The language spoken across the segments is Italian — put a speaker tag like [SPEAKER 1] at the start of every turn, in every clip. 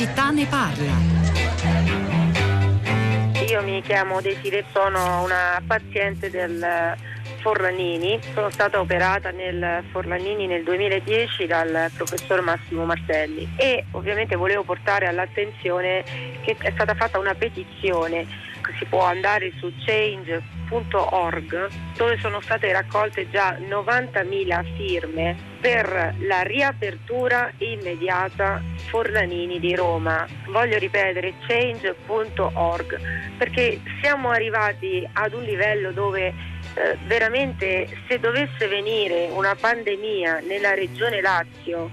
[SPEAKER 1] città ne parla.
[SPEAKER 2] Io mi chiamo Desire, sono una paziente del Forlanini, sono stata operata nel Forlanini nel 2010 dal professor Massimo Martelli e ovviamente volevo portare all'attenzione che è stata fatta una petizione si può andare su change.org dove sono state raccolte già 90.000 firme per la riapertura immediata Forlanini di Roma. Voglio ripetere change.org perché siamo arrivati ad un livello dove eh, veramente se dovesse venire una pandemia nella regione Lazio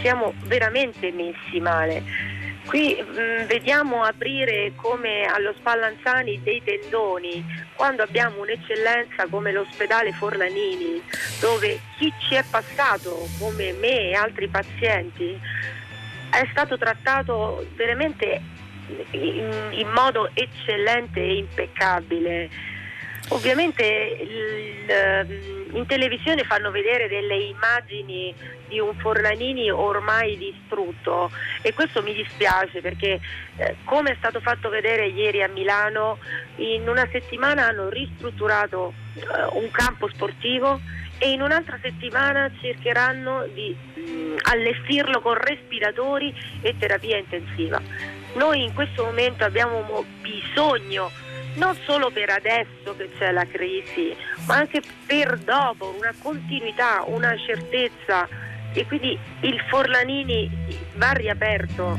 [SPEAKER 2] siamo veramente messi male Qui mh, mm, vediamo aprire come allo Spallanzani dei tendoni quando abbiamo un'eccellenza come l'ospedale Forlanini, dove chi ci è passato come me e altri pazienti è stato trattato veramente in, in modo eccellente e impeccabile. Ovviamente il, in televisione fanno vedere delle immagini di un Forlanini ormai distrutto e questo mi dispiace perché eh, come è stato fatto vedere ieri a Milano in una settimana hanno ristrutturato eh, un campo sportivo e in un'altra settimana cercheranno di mh, mm, allestirlo con respiratori e terapia intensiva. Noi in questo momento abbiamo bisogno non solo per adesso che c'è la crisi, ma anche per dopo, una continuità, una certezza e quindi il Forlanini va riaperto.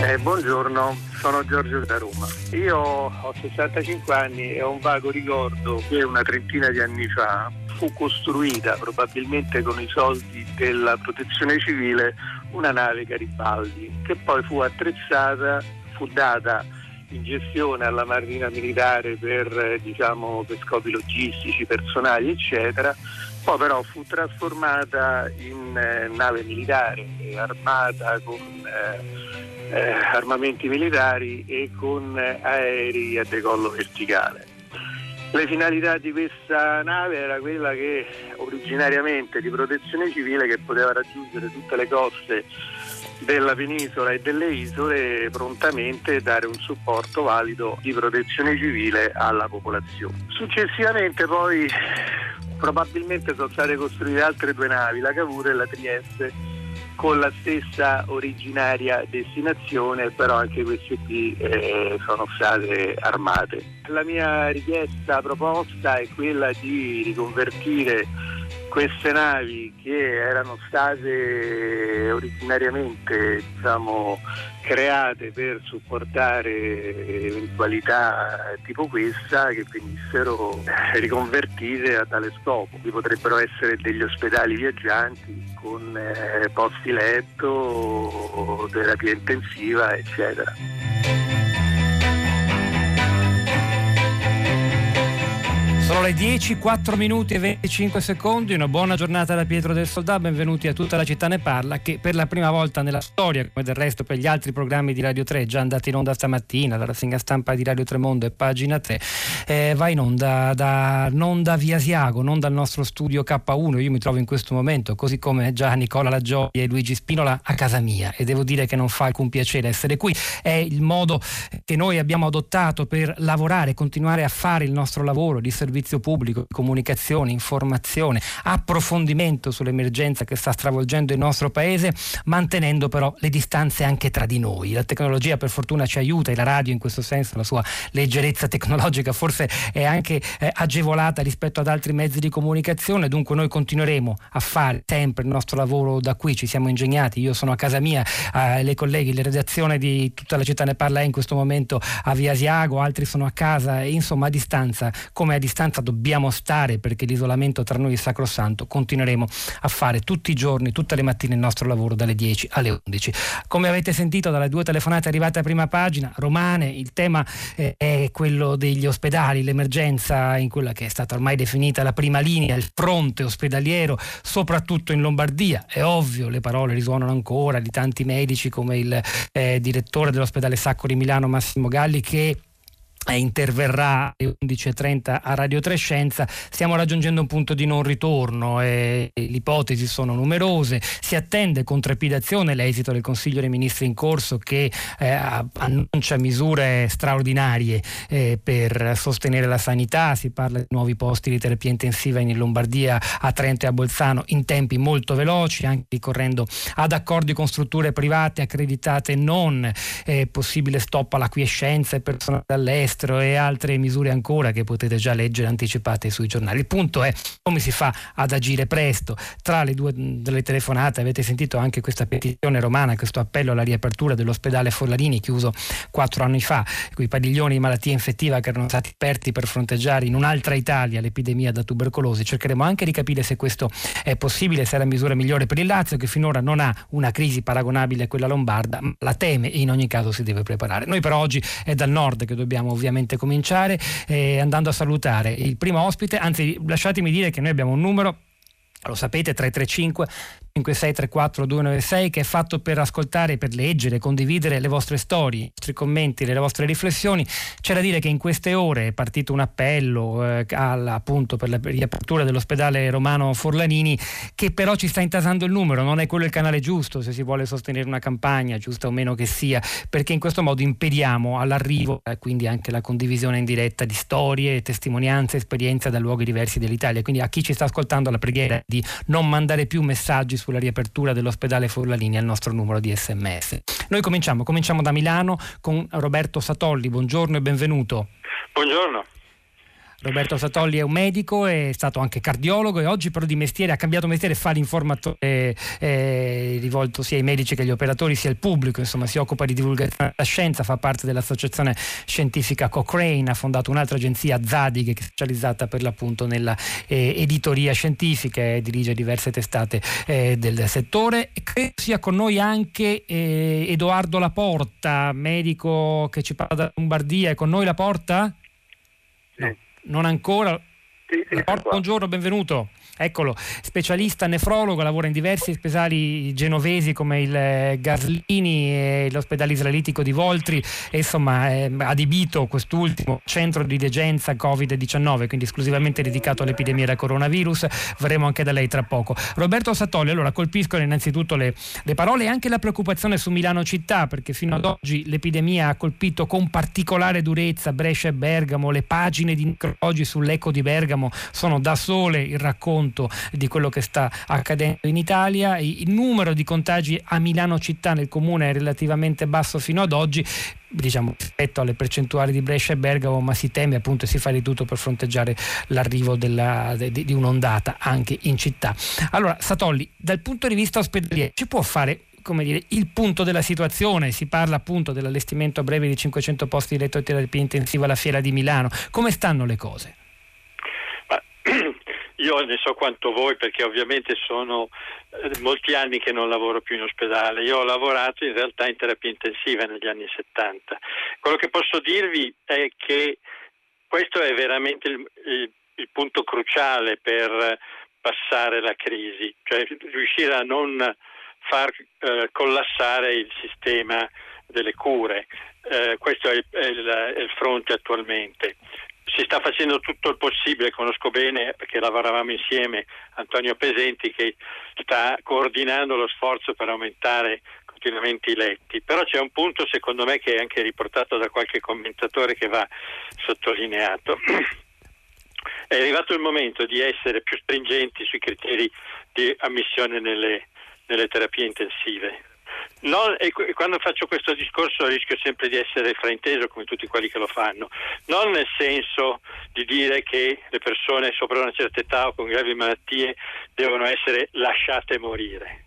[SPEAKER 3] Eh, buongiorno, sono Giorgio da Roma. Io ho 65 anni e ho un vago ricordo che una trentina di anni fa fu costruita, probabilmente con i soldi della protezione civile, una nave Garibaldi che poi fu attrezzata, fu data in gestione alla Marina Militare per, eh, diciamo, per scopi logistici, personali, eccetera. Poi però fu trasformata in eh, nave militare, armata con eh, eh, armamenti militari e con aerei a decollo verticale. Le finalità di questa nave era quella che originariamente di protezione civile che poteva raggiungere tutte le coste della penisola e delle isole prontamente dare un supporto valido di protezione civile alla popolazione. Successivamente poi probabilmente sono state costruite altre due navi, la Cavour e la Trieste, con la stessa originaria destinazione, però anche queste qui eh, sono state armate. La mia richiesta proposta è quella di riconvertire queste navi che erano state originariamente diciamo, create per supportare eventualità tipo questa che venissero riconvertite a tale scopo. Qui potrebbero essere degli ospedali viaggianti con eh, posti letto, terapia intensiva, eccetera.
[SPEAKER 4] Sono le 10, 4 minuti e 25 secondi, una buona giornata da Pietro del Soldà, benvenuti a tutta la città ne parla che per la prima volta nella storia, come del resto per gli altri programmi di Radio 3 già andati in onda stamattina, dalla rassegna stampa di Radio Tremondo e pagina 3, eh, va in onda da, non da Via Siago, non dal nostro studio K1, io mi trovo in questo momento, così come già Nicola Laggioia e Luigi Spinola, a casa mia. E devo dire che non fa alcun piacere essere qui, è il modo che noi abbiamo adottato per lavorare, continuare a fare il nostro lavoro di servizio servizio pubblico, comunicazione, informazione, approfondimento sull'emergenza che sta stravolgendo il nostro paese, mantenendo però le distanze anche tra di noi. La tecnologia per fortuna ci aiuta e la radio in questo senso, la sua leggerezza tecnologica forse è anche eh, agevolata rispetto ad altri mezzi di comunicazione, dunque noi continueremo a fare sempre il nostro lavoro da qui, ci siamo ingegnati, io sono a casa mia, eh, le colleghi, la redazione di tutta la città ne parla in questo momento a Via Asiago, altri sono a casa, insomma a distanza, come a distanza distanza dobbiamo stare perché l'isolamento tra noi è sacrosanto, continueremo a fare tutti i giorni, tutte le mattine il nostro lavoro dalle 10 alle 11. Come avete sentito dalle due telefonate arrivate a prima pagina, romane, il tema eh, è quello degli ospedali, l'emergenza in quella che è stata ormai definita la prima linea, il fronte ospedaliero, soprattutto in Lombardia. È ovvio, le parole risuonano ancora di tanti medici come il eh, direttore dell'ospedale Sacco di Milano Massimo Galli che interverrà alle 11.30 a Radio Trescenza, stiamo raggiungendo un punto di non ritorno e le ipotesi sono numerose, si attende con trepidazione l'esito del Consiglio dei Ministri in corso che eh, annuncia misure straordinarie eh, per sostenere la sanità, si parla di nuovi posti di terapia intensiva in Lombardia, a Trento e a Bolzano in tempi molto veloci, anche ricorrendo ad accordi con strutture private accreditate. Non, eh, possibile stop alla quiescenza e personale dall'estero, all'estero e altre misure ancora che potete già leggere anticipate sui giornali. Il punto è come si fa ad agire presto. Tra le due delle telefonate avete sentito anche questa petizione romana, questo appello alla riapertura dell'ospedale Forlarini chiuso quattro anni fa, quei padiglioni di malattia infettiva che erano stati aperti per fronteggiare in un'altra Italia l'epidemia da tubercolosi. Cercheremo anche di capire se questo è possibile, se è la misura migliore per il Lazio che finora non ha una crisi paragonabile a quella lombarda, ma la teme e in ogni caso si deve preparare. Noi però oggi è dal nord che dobbiamo ovviamente ovviamente cominciare eh, andando a salutare il primo ospite, anzi lasciatemi dire che noi abbiamo un numero lo sapete 335 5634 296 che è fatto per ascoltare, per leggere, condividere le vostre storie, i vostri commenti, le vostre riflessioni. C'è da dire che in queste ore è partito un appello eh, alla, appunto per la riapertura dell'ospedale romano Forlanini che però ci sta intasando il numero, non è quello il canale giusto se si vuole sostenere una campagna, giusta o meno che sia, perché in questo modo impediamo all'arrivo e eh, quindi anche la condivisione in diretta di storie, testimonianze, esperienze da luoghi diversi dell'Italia. Quindi a chi ci sta ascoltando la preghiera di non mandare più messaggi su sulla riapertura dell'ospedale Forlanini al nostro numero di sms. Noi cominciamo, cominciamo da Milano con Roberto Satolli, buongiorno e benvenuto.
[SPEAKER 3] Buongiorno.
[SPEAKER 4] Roberto Satolli è un medico, è stato anche cardiologo e oggi però di mestiere ha cambiato mestiere, fa l'informatore eh, rivolto sia ai medici che agli operatori sia al pubblico, insomma si occupa di divulgazione della scienza, fa parte dell'associazione scientifica Cochrane, ha fondato un'altra agenzia Zadi che è specializzata per l'appunto nella eh, editoria scientifica e dirige diverse testate eh, del settore. Credo sia con noi anche eh, Edoardo Laporta, medico che ci parla da Lombardia, è con noi Laporta? No non ancora. Sì, sì, buongiorno, benvenuto. Eccolo, specialista nefrologo, lavora in diversi ospedali genovesi come il eh, Gaslini e l'ospedale israelitico di Voltri e insomma è adibito quest'ultimo centro di degenza Covid-19, quindi esclusivamente dedicato all'epidemia da coronavirus. Verremo anche da lei tra poco. Roberto Sattoli, allora colpiscono innanzitutto le, le parole e anche la preoccupazione su Milano città, perché fino ad oggi l'epidemia ha colpito con particolare durezza Brescia e Bergamo, le pagine di oggi sull'eco di Bergamo sono da sole il racconto conto di quello che sta accadendo in Italia. Il numero di contagi a Milano città nel comune è relativamente basso fino ad oggi diciamo, rispetto alle percentuali di Brescia e Bergamo, ma si teme appunto e si fa di tutto per fronteggiare l'arrivo della, di, di, un'ondata anche in città. Allora, Satolli, dal punto di vista ospedaliero, ci può fare come dire, il punto della situazione, si parla appunto dell'allestimento a breve di 500 posti di letto di terapia intensiva alla Fiera di Milano, come stanno le cose?
[SPEAKER 1] Io ne so quanto voi perché ovviamente sono eh, molti anni che non lavoro più in ospedale. Io ho lavorato in realtà in terapia intensiva negli anni 70. Quello che posso dirvi è che questo è veramente il, il, il punto cruciale per passare la crisi, cioè riuscire a non far eh, collassare il sistema delle cure. Eh, questo è il, è, il, è il fronte attualmente si sta facendo tutto il possibile, conosco bene perché lavoravamo insieme Antonio Pesenti che sta coordinando lo sforzo per aumentare continuamente i letti, però c'è un punto secondo me che è anche riportato da qualche commentatore che va sottolineato. È arrivato il momento di essere più stringenti sui criteri di ammissione nelle, nelle terapie intensive non, e quando faccio questo discorso rischio sempre di essere frainteso come tutti quelli che lo fanno, non nel senso di dire che le persone sopra una certa età o con gravi malattie devono essere lasciate morire.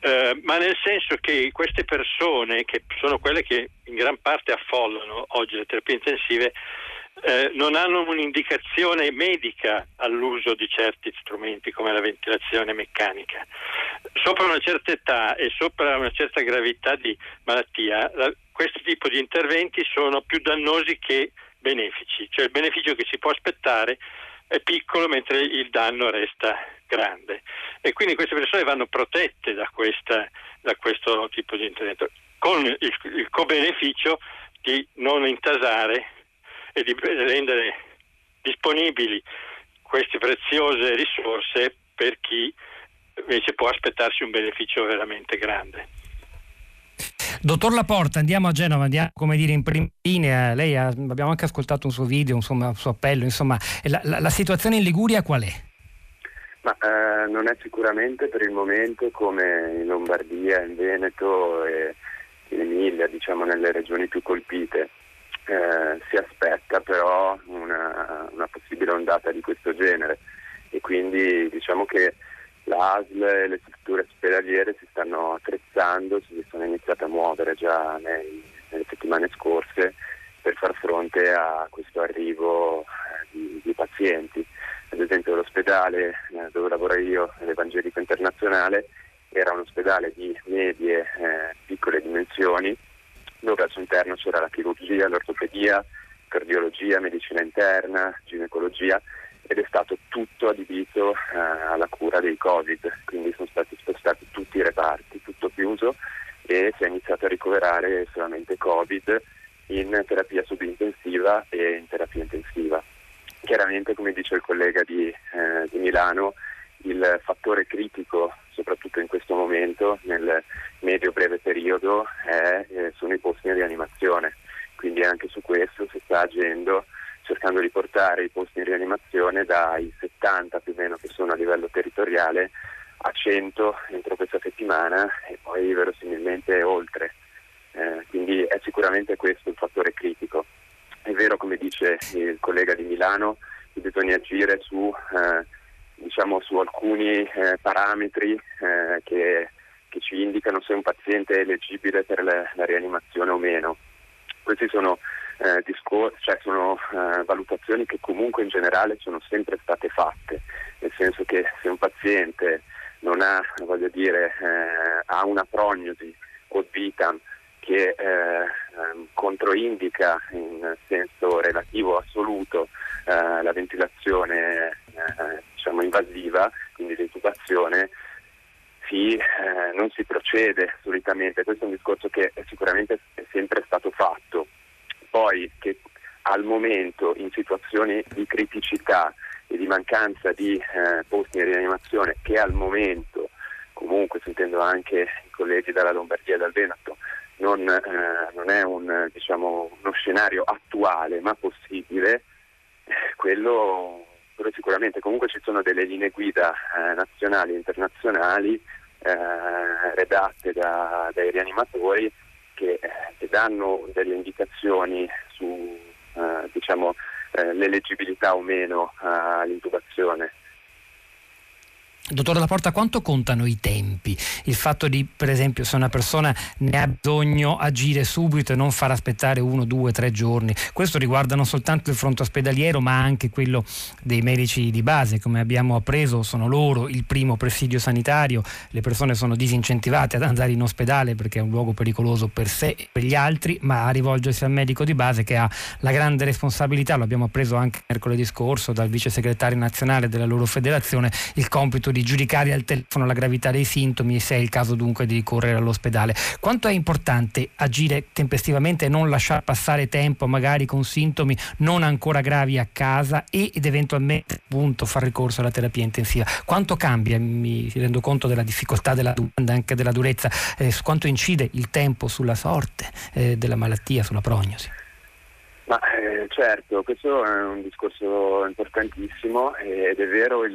[SPEAKER 1] Uh, ma nel senso che queste persone, che sono quelle che in gran parte affollano oggi le terapie intensive, eh, non hanno un'indicazione medica all'uso di certi strumenti come la ventilazione meccanica. Sopra una certa età e sopra una certa gravità di malattia, la, questo tipo di interventi sono più dannosi che benefici, cioè il beneficio che si può aspettare è piccolo mentre il danno resta grande e quindi queste persone vanno protette da, questa, da questo tipo di intervento con il, il co-beneficio di non intasare e di rendere disponibili queste preziose risorse per chi invece può aspettarsi un beneficio veramente grande.
[SPEAKER 4] Dottor Laporta, andiamo a Genova, andiamo come dire in prima linea. Lei ha, abbiamo anche ascoltato un suo video, insomma, un suo appello. Insomma, la, la, la situazione in Liguria qual è?
[SPEAKER 5] Ma, eh, non è sicuramente per il momento come in Lombardia, in Veneto e in Emilia, diciamo nelle regioni più colpite. Eh, si aspetta però una, una possibile ondata di questo genere e quindi diciamo che l'ASL e le strutture ospedaliere si stanno attrezzando, si sono iniziate a muovere già nei, nelle settimane scorse per far fronte a questo arrivo eh, di, di, pazienti. Ad esempio l'ospedale eh, dove lavoro io, l'Evangelico Internazionale, era un ospedale di medie, eh, piccole dimensioni, dove al suo interno c'era la chirurgia, l'ortopedia, cardiologia, medicina interna, ginecologia ed è stato tutto adibito eh, alla cura dei Covid, quindi sono stati spostati tutti i reparti, tutto chiuso e si è iniziato a ricoverare solamente Covid in terapia subintensiva e in terapia intensiva. Chiaramente, come dice il collega di, eh, di Milano, il fattore critico, soprattutto in questo momento, nel medio-breve periodo, è, eh, sono i posti in rianimazione. Quindi anche su questo si sta agendo cercando di portare i posti in rianimazione dai 70 più o meno che sono a livello territoriale a 100 entro questa settimana e poi verosimilmente oltre. Eh, quindi è sicuramente questo il fattore critico. È vero, come dice il collega di Milano, che bisogna agire su, eh, diciamo, su alcuni eh, parametri eh, che, che, ci indicano se un paziente è eleggibile per la, la rianimazione o meno. Questi sono eh, discor- cioè sono eh, valutazioni che comunque in generale sono sempre state fatte, nel senso che se un paziente non ha, dire, eh, ha una prognosi o vitam che eh, ehm, controindica in senso relativo assoluto la ventilazione diciamo invasiva, quindi l'intubazione, si, non si procede solitamente. Questo è un discorso che sicuramente è sempre stato fatto poi che al momento in situazioni di criticità e di mancanza di eh, posti in rianimazione che al momento, comunque sentendo anche i colleghi dalla Lombardia e dal Veneto, non, eh, non è un, diciamo, uno scenario attuale ma possibile, eh, quello, quello, sicuramente comunque ci sono delle linee guida eh, nazionali e internazionali eh, redatte da, dai rianimatori che, che danno delle indicazioni su eh, diciamo, eh, l'eleggibilità o meno all'intubazione.
[SPEAKER 4] Dottor Laporta, quanto contano i tempi? Il fatto di, per esempio, se una persona ne ha bisogno, agire subito e non far aspettare uno, due, tre giorni. Questo riguarda non soltanto il fronte ospedaliero, ma anche quello dei medici di base. Come abbiamo appreso, sono loro il primo presidio sanitario. Le persone sono disincentivate ad andare in ospedale perché è un luogo pericoloso per sé e per gli altri, ma a rivolgersi al medico di base che ha la grande responsabilità, lo abbiamo appreso anche mercoledì scorso dal vice segretario nazionale della loro federazione, il compito di di giudicare al telefono la gravità dei sintomi e se è il caso dunque di ricorrere all'ospedale. Quanto è importante agire tempestivamente e non lasciare passare tempo magari con sintomi non ancora gravi a casa ed eventualmente appunto far ricorso alla terapia intensiva? Quanto cambia, mi rendo conto della difficoltà della domanda, anche della durezza, eh, quanto incide il tempo sulla sorte eh, della malattia, sulla prognosi?
[SPEAKER 5] Ma eh, certo, questo è un discorso importantissimo ed è vero il,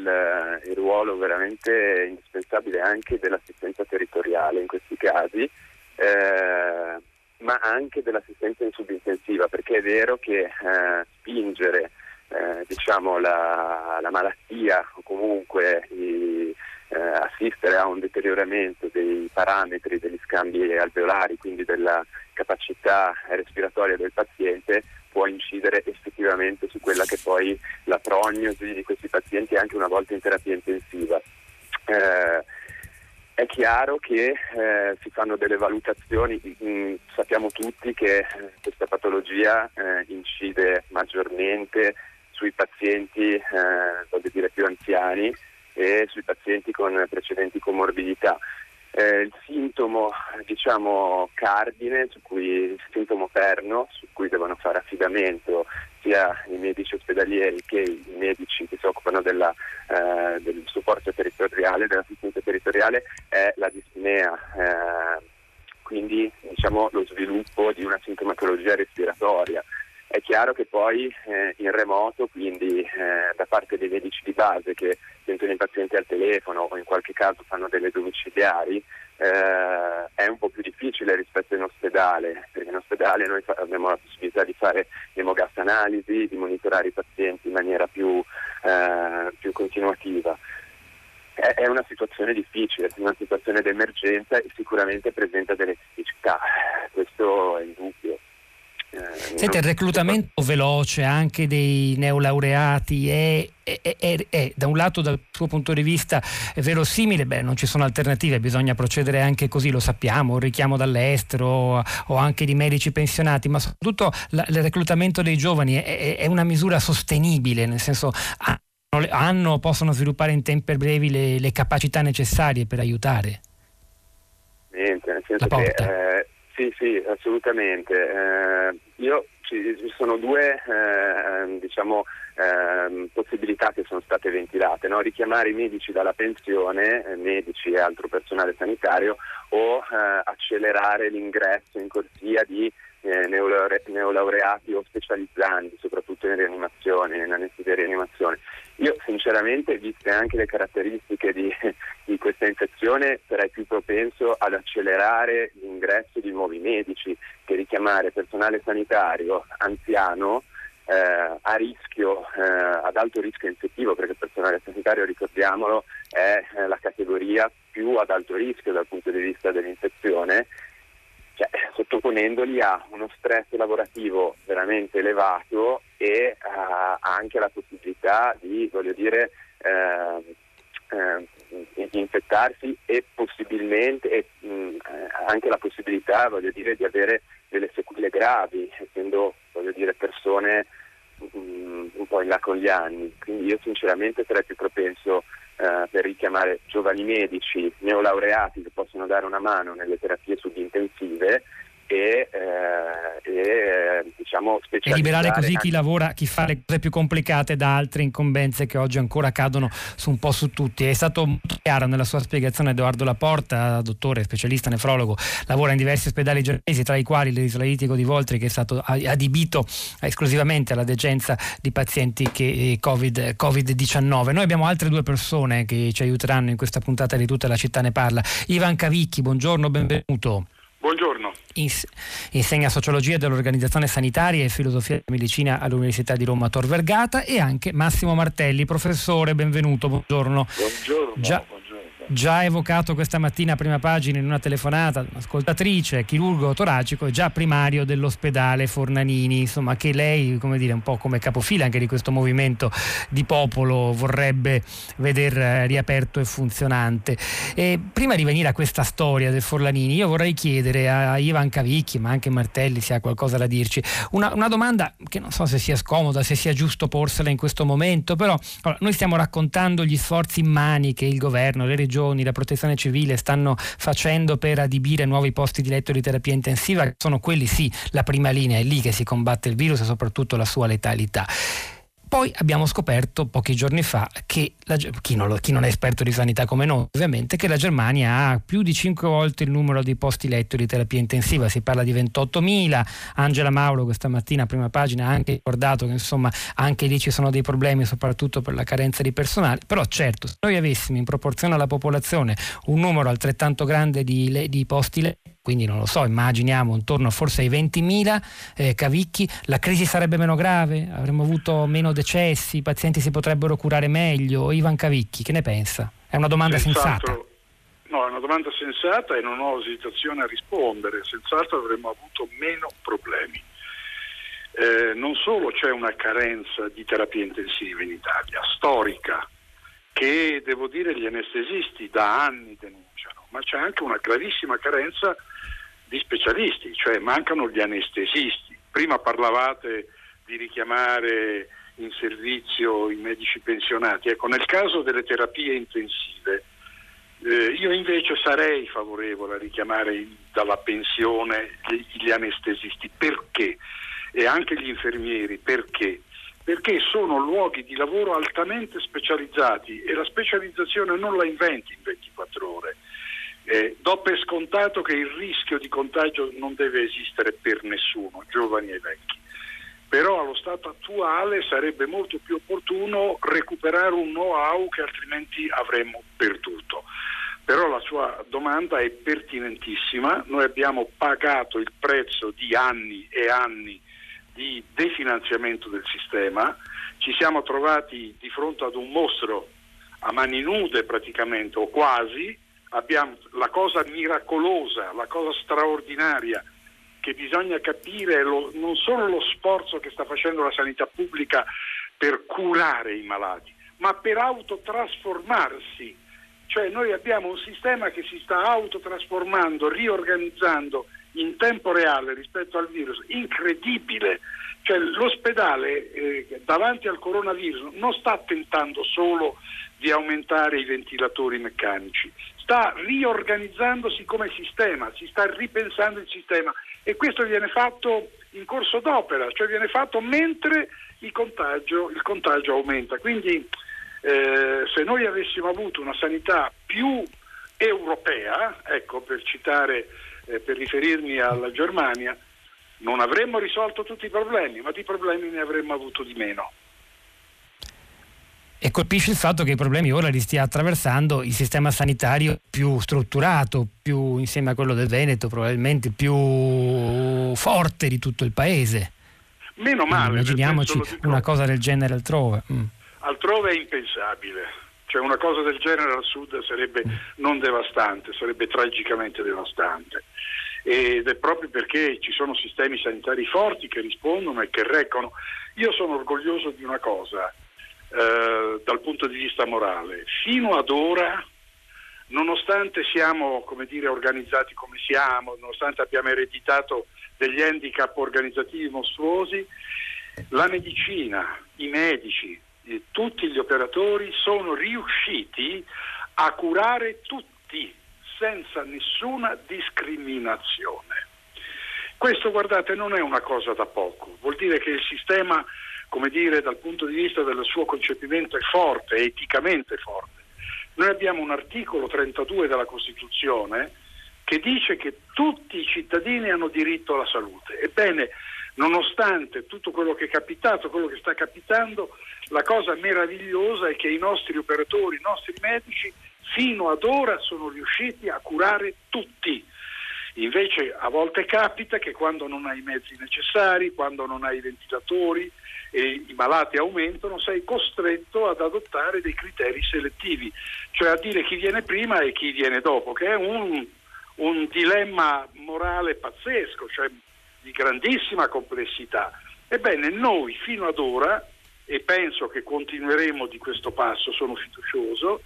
[SPEAKER 5] il, ruolo veramente indispensabile anche dell'assistenza territoriale in questi casi, eh, ma anche dell'assistenza in subintensiva, perché è vero che eh, spingere eh, diciamo, la, la, malattia o comunque i, eh, assistere a un deterioramento dei parametri degli scambi alveolari, quindi della capacità respiratoria del paziente, può incidere effettivamente su quella che poi la prognosi di questi pazienti anche una volta in terapia intensiva. Eh, è chiaro che eh, si fanno delle valutazioni, mm, sappiamo tutti che eh, questa patologia eh, incide maggiormente sui pazienti eh, dire, più anziani e sui pazienti con precedenti comorbidità. Eh, il sintomo diciamo, cardine, cui, il sintomo perno, su cui devono fare affidamento sia i medici ospedalieri che i medici che si occupano della, eh, del supporto territoriale, dell'assistenza territoriale, è la dispnea, eh, quindi diciamo, lo sviluppo di una sintomatologia respiratoria. È chiaro che poi eh, in remoto, quindi eh, da parte dei medici di base che sentono i pazienti al telefono o in qualche caso fanno delle domiciliari, eh, è un po' più difficile rispetto in ospedale, perché in ospedale noi abbiamo la possibilità di fare emogas analisi, di monitorare i pazienti in maniera più, eh, più continuativa. È, è una situazione difficile, una situazione d'emergenza e sicuramente presenta delle criticità, questo è indubbio.
[SPEAKER 4] Eh, Senti, il reclutamento veloce anche dei neolaureati è, è, è, è, da un lato dal suo punto di vista verosimile, beh non ci sono alternative, bisogna procedere anche così, lo sappiamo, un richiamo dall'estero o anche di medici pensionati, ma soprattutto la, il reclutamento dei giovani è, una misura sostenibile, nel senso hanno, possono sviluppare in tempi brevi le, le capacità necessarie per aiutare.
[SPEAKER 5] Niente, nel senso che eh, sì, sì, assolutamente. Eh, io, ci, ci, sono due eh, diciamo, eh, possibilità che sono state ventilate, no? richiamare i medici dalla pensione, eh, medici e altro personale sanitario, o eh, accelerare l'ingresso in corsia di eh, neolaure- neolaureati o specializzanti, soprattutto in rianimazione, in anestesia rianimazione. Io sinceramente, viste anche le caratteristiche di, di, questa infezione, sarei più propenso ad accelerare l'ingresso di nuovi medici che richiamare personale sanitario anziano eh, a rischio, eh, ad alto rischio infettivo, perché il personale sanitario, ricordiamolo, è eh, la categoria più ad alto rischio dal punto di vista dell'infezione cioè, sottoponendoli a uno stress lavorativo veramente elevato e uh, anche la possibilità di, voglio dire, eh, eh, infettarsi e possibilmente e, mm, anche la possibilità, voglio dire, di avere delle sequele gravi, essendo, voglio dire, persone mm, un po' in là con gli anni. Quindi io sinceramente sarei più propenso eh, per richiamare giovani medici neolaureati che possono dare una mano nelle terapie subintensive e, eh, e diciamo
[SPEAKER 4] e liberare così chi lavora, chi fa le cose più complicate da altre incombenze che oggi ancora cadono su un po' su tutti. È stato molto chiaro nella sua spiegazione Edoardo Laporta, dottore, specialista nefrologo, lavora in diversi ospedali giapponesi, tra i quali l'Isolitico di Voltri che è stato adibito esclusivamente alla decenza di pazienti che eh, COVID, Covid-19. Noi abbiamo altre due persone che ci aiuteranno in questa puntata di Tutta la città ne parla. Ivan Cavicchi, buongiorno, benvenuto.
[SPEAKER 6] Buongiorno.
[SPEAKER 4] Insegna sociologia dell'organizzazione sanitaria e filosofia della medicina all'Università di Roma Tor Vergata e anche Massimo Martelli, professore, benvenuto, buongiorno.
[SPEAKER 6] Buongiorno.
[SPEAKER 4] Già, già evocato questa mattina a prima pagina in una telefonata, un'ascoltatrice, chirurgo toracico e già primario dell'ospedale Fornanini, insomma che lei, come dire, un po' come capofila anche di questo movimento di popolo vorrebbe vedere riaperto e funzionante. E prima di venire a questa storia del Forlanini, io vorrei chiedere a Ivan Cavicchi, ma anche Martelli se ha qualcosa da dirci, una, una domanda che non so se sia scomoda, se sia giusto porsela in questo momento, però allora, noi stiamo raccontando gli sforzi immani che il governo, le regioni, regioni, la protezione civile stanno facendo per adibire nuovi posti di letto di terapia intensiva, sono quelli sì la prima linea, è lì che si combatte il virus e soprattutto la sua letalità. Poi abbiamo scoperto pochi giorni fa che la, chi, non lo, chi, non è esperto di sanità come noi, ovviamente, che la Germania ha più di 5 volte il numero di posti letto di terapia intensiva, si parla di 28.000. Angela Mauro questa mattina a prima pagina ha anche ricordato che insomma anche lì ci sono dei problemi, soprattutto per la carenza di personale. Però certo, se noi avessimo in proporzione alla popolazione un numero altrettanto grande di, di posti letto, quindi non lo so, immaginiamo intorno forse ai 20.000 eh, cavicchi, la crisi sarebbe meno grave, avremmo avuto meno decessi, i pazienti si potrebbero curare meglio. Ivan Cavicchi, che ne pensa? È una domanda sensata.
[SPEAKER 6] No, è una domanda sensata e non ho esitazione a rispondere, senz'altro avremmo avuto meno problemi. Eh, non solo c'è una carenza di terapia intensiva in Italia, storica, che devo dire gli anestesisti da anni denunciano, ma c'è anche una gravissima carenza di specialisti, cioè mancano gli anestesisti. Prima parlavate di richiamare in servizio i medici pensionati. Ecco, nel caso delle terapie intensive, eh, io invece sarei favorevole a richiamare dalla pensione gli, gli anestesisti. Perché? e anche gli infermieri. Perché? Perché sono luoghi di lavoro altamente specializzati e la specializzazione non la inventi in 24 ore. Eh, do per scontato che il rischio di contagio non deve esistere per nessuno, giovani e vecchi. Però allo stato attuale sarebbe molto più opportuno recuperare un know-how che altrimenti avremmo perduto. Però la sua domanda è pertinentissima, noi abbiamo pagato il prezzo di anni e anni di definanziamento del sistema, ci siamo trovati di fronte ad un mostro a mani nude praticamente o quasi, abbiamo la cosa miracolosa, la cosa straordinaria che bisogna capire lo, non solo lo sforzo che sta facendo la sanità pubblica per curare i malati, ma per autotrasformarsi cioè noi abbiamo un sistema che si sta autotrasformando, riorganizzando in tempo reale rispetto al virus, incredibile. Cioè, l'ospedale eh, davanti al coronavirus non sta tentando solo di aumentare i ventilatori meccanici, sta riorganizzandosi come sistema, si sta ripensando il sistema e questo viene fatto in corso d'opera, cioè viene fatto mentre il contagio, il contagio aumenta. Quindi eh, se noi avessimo avuto una sanità più europea, ecco per citare, eh, per riferirmi alla Germania, non avremmo risolto tutti i problemi, ma di problemi ne avremmo avuto di meno.
[SPEAKER 4] E colpisce il fatto che i problemi ora li stia attraversando il sistema sanitario più strutturato, più insieme a quello del Veneto, probabilmente più forte di tutto il paese.
[SPEAKER 6] Meno male.
[SPEAKER 4] Immaginiamoci una cosa del genere altrove. Mm
[SPEAKER 6] altrove è impensabile. Cioè una cosa del genere al sud sarebbe non devastante, sarebbe tragicamente devastante. Ed è proprio perché ci sono sistemi sanitari forti che rispondono e che reggono. Io sono orgoglioso di una cosa eh, dal punto di vista morale. Fino ad ora, nonostante siamo come dire, organizzati come siamo, nonostante abbiamo ereditato degli handicap organizzativi mostruosi, la medicina, i medici, tutti gli operatori sono riusciti a curare tutti senza nessuna discriminazione. Questo, guardate, non è una cosa da poco, vuol dire che il sistema, come dire, dal punto di vista del suo concepimento è forte, è eticamente forte. Noi abbiamo un articolo 32 della Costituzione che dice che tutti i cittadini hanno diritto alla salute. Ebbene, nonostante tutto quello che è capitato, quello che sta capitando, la cosa meravigliosa è che i nostri operatori, i nostri medici fino ad ora sono riusciti a curare tutti. Invece a volte capita che quando non hai i mezzi necessari, quando non hai i ventilatori e i malati aumentano, sei costretto ad adottare dei criteri selettivi, cioè a dire chi viene prima e chi viene dopo, che è un, un dilemma morale pazzesco. Cioè di grandissima complessità. Ebbene, noi fino ad ora, e penso che continueremo di questo passo, sono fiducioso,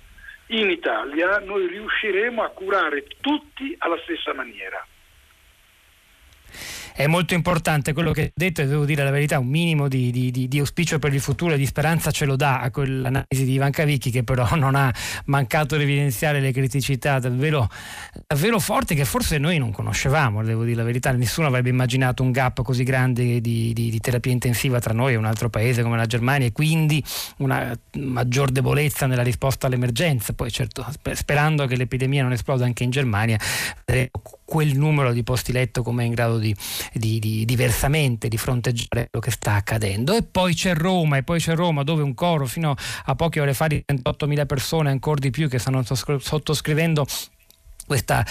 [SPEAKER 6] in Italia noi riusciremo a curare tutti alla stessa maniera
[SPEAKER 4] è molto importante quello che hai detto e devo dire la verità, un minimo di, di, di, di auspicio per il futuro e di speranza ce lo dà a quell'analisi di Ivan Cavicchi che però non ha mancato di evidenziare le criticità davvero, davvero forti che forse noi non conoscevamo, devo dire la verità, nessuno avrebbe immaginato un gap così grande di, terapia intensiva tra noi e un altro paese come la Germania e quindi una maggior debolezza nella risposta all'emergenza, poi certo sperando che l'epidemia non esploda anche in Germania, quel numero di posti letto come è in grado di, di, di, diversamente di fronteggiare quello che sta accadendo. E poi c'è Roma, e poi c'è Roma dove un coro fino a poche ore fa di 38.000 persone, ancora di più, che stanno sottoscrivendo questa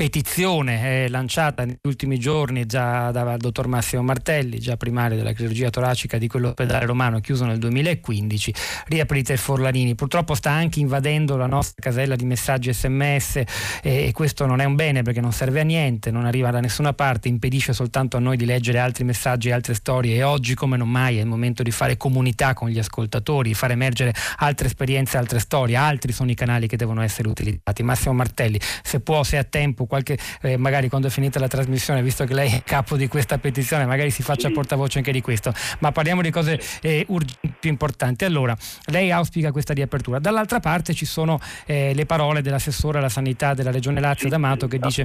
[SPEAKER 4] petizione eh, lanciata negli ultimi giorni già dal dottor Massimo Martelli, già primario della chirurgia toracica di quell'ospedale romano chiuso nel 2015, riaprite il Forlanini. Purtroppo sta anche invadendo la nostra casella di messaggi sms eh, e questo non è un bene perché non serve a niente, non arriva da nessuna parte, impedisce soltanto a noi di leggere altri messaggi e altre storie e oggi come non mai è il momento di fare comunità con gli ascoltatori, far emergere altre esperienze, altre storie, altri sono i canali che devono essere utilizzati. Massimo Martelli, se può, se ha tempo, qualche, eh, magari quando è finita la trasmissione, visto che lei è capo di questa petizione, magari si faccia sì. portavoce anche di questo. Ma parliamo di cose eh, urgenti più importanti. Allora, lei auspica questa riapertura. Dall'altra parte ci sono eh, le parole dell'assessore alla sanità della Regione Lazio sì, D'Amato che dice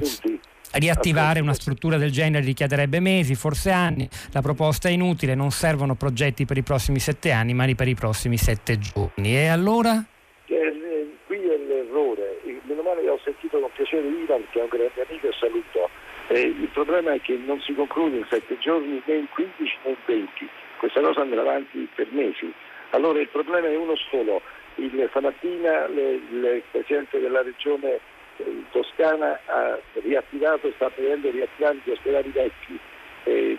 [SPEAKER 4] Riattivare una struttura del genere richiederebbe mesi, forse anni, la proposta è inutile, non servono progetti per i prossimi sette anni, ma per i prossimi sette giorni. E allora?
[SPEAKER 7] Eh, qui è l'errore, meno male sentito con piacere Ivan, che è un grande amico e saluto. Eh, il problema è che non si conclude in sette giorni né in 15 né in 20, questa cosa andrà avanti per mesi. Allora il problema è uno solo, il, stamattina le, il Presidente della Regione eh, Toscana ha riattivato, sta prendendo riattivare gli ospedali vecchi, eh,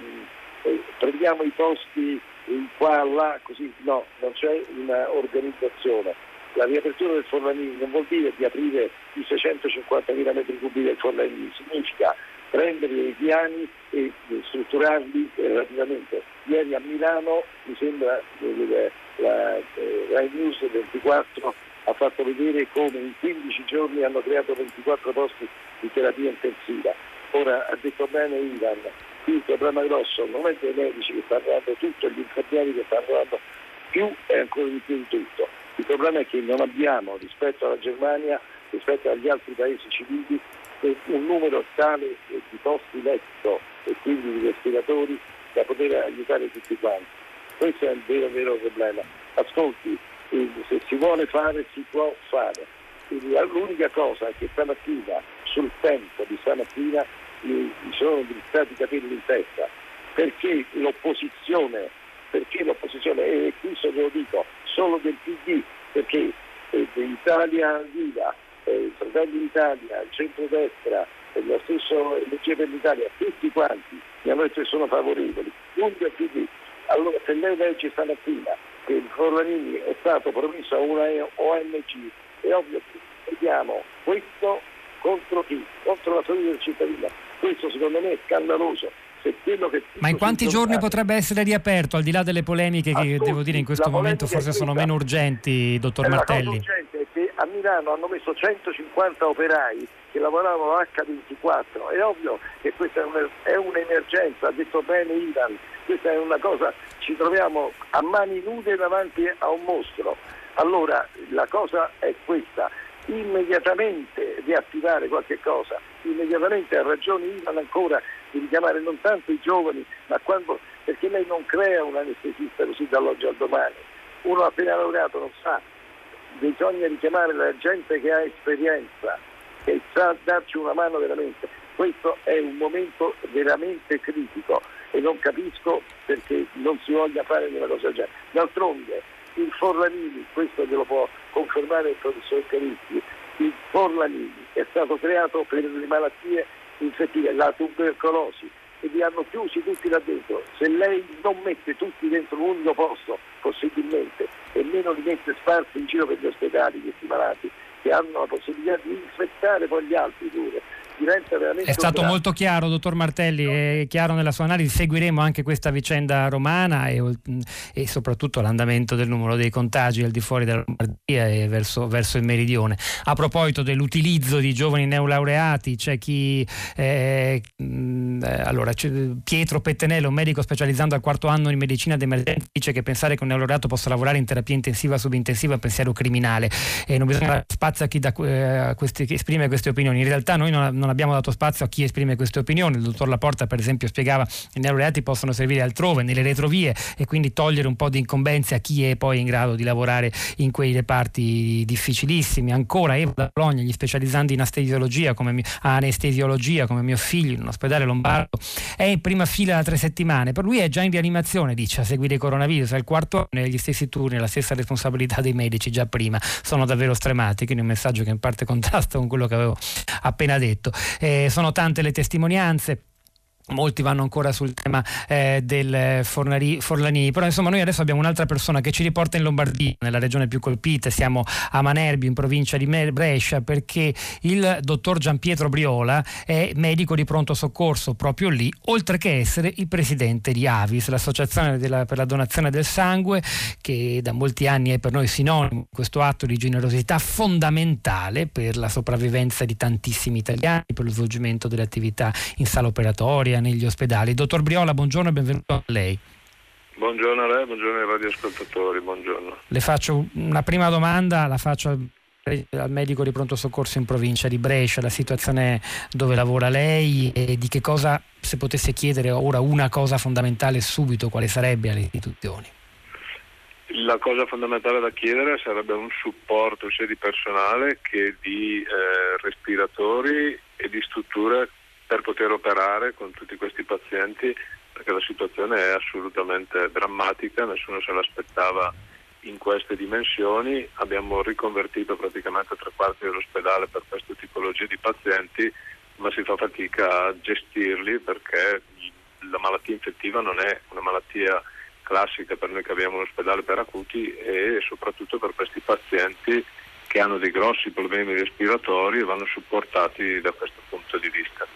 [SPEAKER 7] eh, prendiamo i posti in qua là, così no, non c'è un'organizzazione. La riapertura del Forlanini non vuol dire di aprire i 650.000 metri cubi del Forlanini, significa prendere i piani e strutturarli eh, rapidamente. Ieri a Milano mi sembra eh, la eh, Rai News 24 ha fatto vedere come in 15 giorni hanno creato 24 posti di terapia intensiva. Ora ha detto bene Ivan, qui il problema grosso non è dei medici che dando tutto, gli infermieri che dando più e ancora di più di tutto. Il problema è che non abbiamo rispetto alla Germania, rispetto agli altri paesi civili, un numero tale di posti letto e quindi di respiratori da poter aiutare tutti quanti. Questo è il vero, vero problema. Ascolti, se si vuole fare si può fare. L'unica cosa è che stamattina, sul tempo di stamattina, mi sono drizzati i capelli in testa, perché l'opposizione, perché l'opposizione, e questo ve lo dico, solo del PD, perché eh, Italia Viva, eh, Fratelli d'Italia, centrodestra, e lo stesso LG per l'Italia, tutti quanti mi hanno detto che sono favorevoli, non del PD. Allora se lei legge stamattina che il Forlanini è stato promesso a una ONG, è ovvio che vediamo questo contro chi? Contro la salute del cittadino. Questo secondo me è scandaloso.
[SPEAKER 4] Ma in quanti giorni potrebbe essere riaperto, al di là delle polemiche che Ascolti, devo dire in questo momento forse sono meno urgenti, dottor Martelli? La
[SPEAKER 7] cosa urgente è che a Milano hanno messo 150 operai che lavoravano H24, è ovvio che questa è un'emergenza, ha detto bene Ivan, questa è una cosa, ci troviamo a mani nude davanti a un mostro. Allora la cosa è questa, immediatamente riattivare qualche cosa, immediatamente ha ragione Ivan ancora di richiamare non tanto i giovani, ma quando, perché lei non crea un anestesista così dall'oggi al domani. Uno appena laureato non sa, bisogna richiamare la gente che ha esperienza, che sa darci una mano veramente. Questo è un momento veramente critico e non capisco perché non si voglia fare una cosa del genere. D'altronde il Forlanini, questo ve lo può confermare il professor Carizzi, il Forlanini è stato creato per le malattie infettive, la tubercolosi, e li hanno chiusi tutti là dentro. Se lei non mette tutti dentro un unico posto, possibilmente, e meno li mette sparsi in giro per gli ospedali, questi malati, che hanno la possibilità di infettare poi gli altri pure, diventa veramente...
[SPEAKER 4] È stato molto chiaro, dottor Martelli, è chiaro nella sua analisi, seguiremo anche questa vicenda romana e, e soprattutto l'andamento del numero dei contagi al di fuori della Lombardia e verso, verso il meridione. A proposito dell'utilizzo di giovani neolaureati, c'è chi... Eh, allora, Pietro Pettenello, un medico specializzando al quarto anno in medicina d'emergenza, dice che pensare che un neolaureato possa lavorare in terapia intensiva subintensiva è un pensiero criminale e non bisogna dare spazio a chi, da, eh, questi, esprime queste opinioni. In realtà noi non, non non abbiamo dato spazio a chi esprime queste opinioni. Il dottor Laporta, per esempio, spiegava che i neoreati possono servire altrove, nelle retrovie, e quindi togliere un po' di incombenze a chi è poi in grado di lavorare in quei reparti difficilissimi. Ancora Eva da Bologna, gli specializzanti in anestesiologia come, mio, anestesiologia, come mio figlio in un ospedale lombardo, è in prima fila da tre settimane. Per lui è già in rianimazione, dice, a seguire il coronavirus. È il quarto anno negli stessi turni, la stessa responsabilità dei medici già prima. Sono davvero stremati, quindi un messaggio che in parte contrasta con quello che avevo appena detto. Eh, sono tante le testimonianze. Molti vanno ancora sul tema eh, del Fornari, Forlanini, però insomma noi adesso abbiamo un'altra persona che ci riporta in Lombardia, nella regione più colpita, siamo a Manerbi in provincia di Brescia perché il dottor Giampietro Briola è medico di pronto soccorso proprio lì, oltre che essere il presidente di Avis, l'associazione della, per la donazione del sangue che da molti anni è per noi sinonimo questo atto di generosità fondamentale per la sopravvivenza di tantissimi italiani, per lo svolgimento delle attività in sala operatoria terapia negli ospedali. Dottor Briola, buongiorno e benvenuto a lei.
[SPEAKER 8] Buongiorno a lei, buongiorno ai radioascoltatori, buongiorno.
[SPEAKER 4] Le faccio una prima domanda, la faccio al medico di pronto soccorso in provincia di Brescia, la situazione dove lavora lei e di che cosa, se potesse chiedere ora una cosa fondamentale subito, quale sarebbe alle istituzioni?
[SPEAKER 8] La cosa fondamentale da chiedere sarebbe un supporto sia di personale che di eh, respiratori e di strutture per poter operare con tutti questi pazienti perché la situazione è assolutamente drammatica, nessuno se l'aspettava in queste dimensioni, abbiamo riconvertito praticamente tre quarti dell'ospedale per queste tipologie di pazienti, ma si fa fatica a gestirli perché la malattia infettiva non è una malattia classica per noi che abbiamo un ospedale per acuti e soprattutto per questi pazienti che hanno dei grossi problemi respiratori e vanno supportati da questo punto di vista.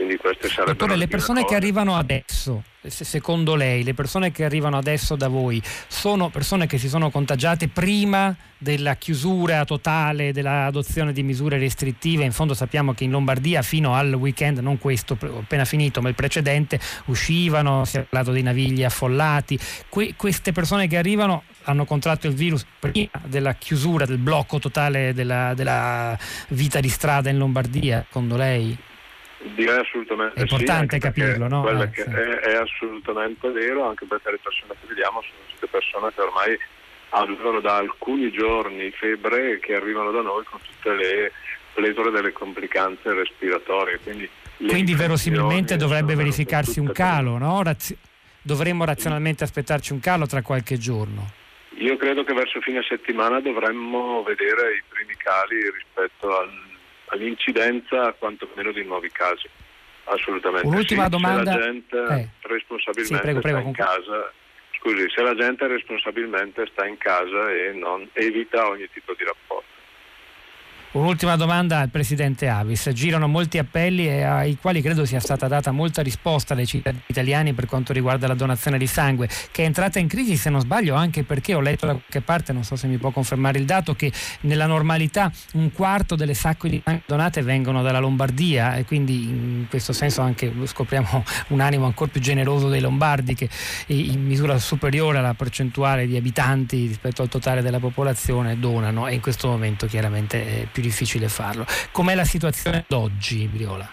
[SPEAKER 8] Quindi queste sarebbero
[SPEAKER 4] Dottore, le persone che arrivano adesso, secondo lei, le persone che arrivano adesso da voi sono persone che si sono contagiate prima della chiusura totale, dell'adozione di misure restrittive? In fondo sappiamo che in Lombardia fino al weekend, non questo appena finito, ma il precedente, uscivano, si è parlato di navigli affollati. Que- queste persone che arrivano hanno contratto il virus prima della chiusura, del blocco totale della, della vita di strada in Lombardia, secondo lei?
[SPEAKER 8] Direi assolutamente
[SPEAKER 4] è importante
[SPEAKER 8] sì,
[SPEAKER 4] capirlo, no?
[SPEAKER 8] Eh,
[SPEAKER 4] sì.
[SPEAKER 8] è, è, assolutamente vero, anche perché le persone che vediamo sono tutte persone che ormai avevano da alcuni giorni febbre che arrivano da noi con tutte le pletore delle complicanze respiratorie. Quindi,
[SPEAKER 4] Quindi verosimilmente dovrebbe verificarsi un calo, no? Razi- dovremmo razionalmente aspettarci un calo tra qualche giorno.
[SPEAKER 8] Io credo che verso fine settimana dovremmo vedere i primi cali rispetto al all'incidenza quantomeno di nuovi casi. Assolutamente.
[SPEAKER 4] Un'ultima
[SPEAKER 8] sì,
[SPEAKER 4] domanda.
[SPEAKER 8] Se la gente
[SPEAKER 4] eh.
[SPEAKER 8] responsabilmente
[SPEAKER 4] sì, prego, prego,
[SPEAKER 8] sta in casa, scusi, se la gente responsabilmente sta in casa e non evita ogni tipo di rapporto.
[SPEAKER 4] Un'ultima domanda al Presidente Avis. Girano molti appelli ai quali credo sia stata data molta risposta dai cittadini italiani per quanto riguarda la donazione di sangue, che è entrata in crisi se non sbaglio anche perché ho letto da qualche parte, non so se mi può confermare il dato, che nella normalità un quarto delle sacche di sangue donate vengono dalla Lombardia e quindi in questo senso anche scopriamo un animo ancora più generoso dei lombardi che in misura superiore alla percentuale di abitanti rispetto al totale della popolazione donano e in questo momento chiaramente più più difficile farlo. Com'è la situazione d'oggi, Briola?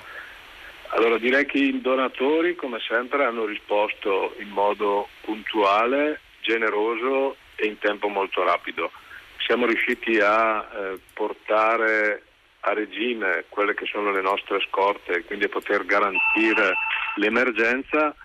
[SPEAKER 8] Allora direi che i donatori come sempre hanno risposto in modo puntuale, generoso e in tempo molto rapido. Siamo riusciti a eh, portare a regime quelle che sono le nostre scorte, quindi a poter garantire l'emergenza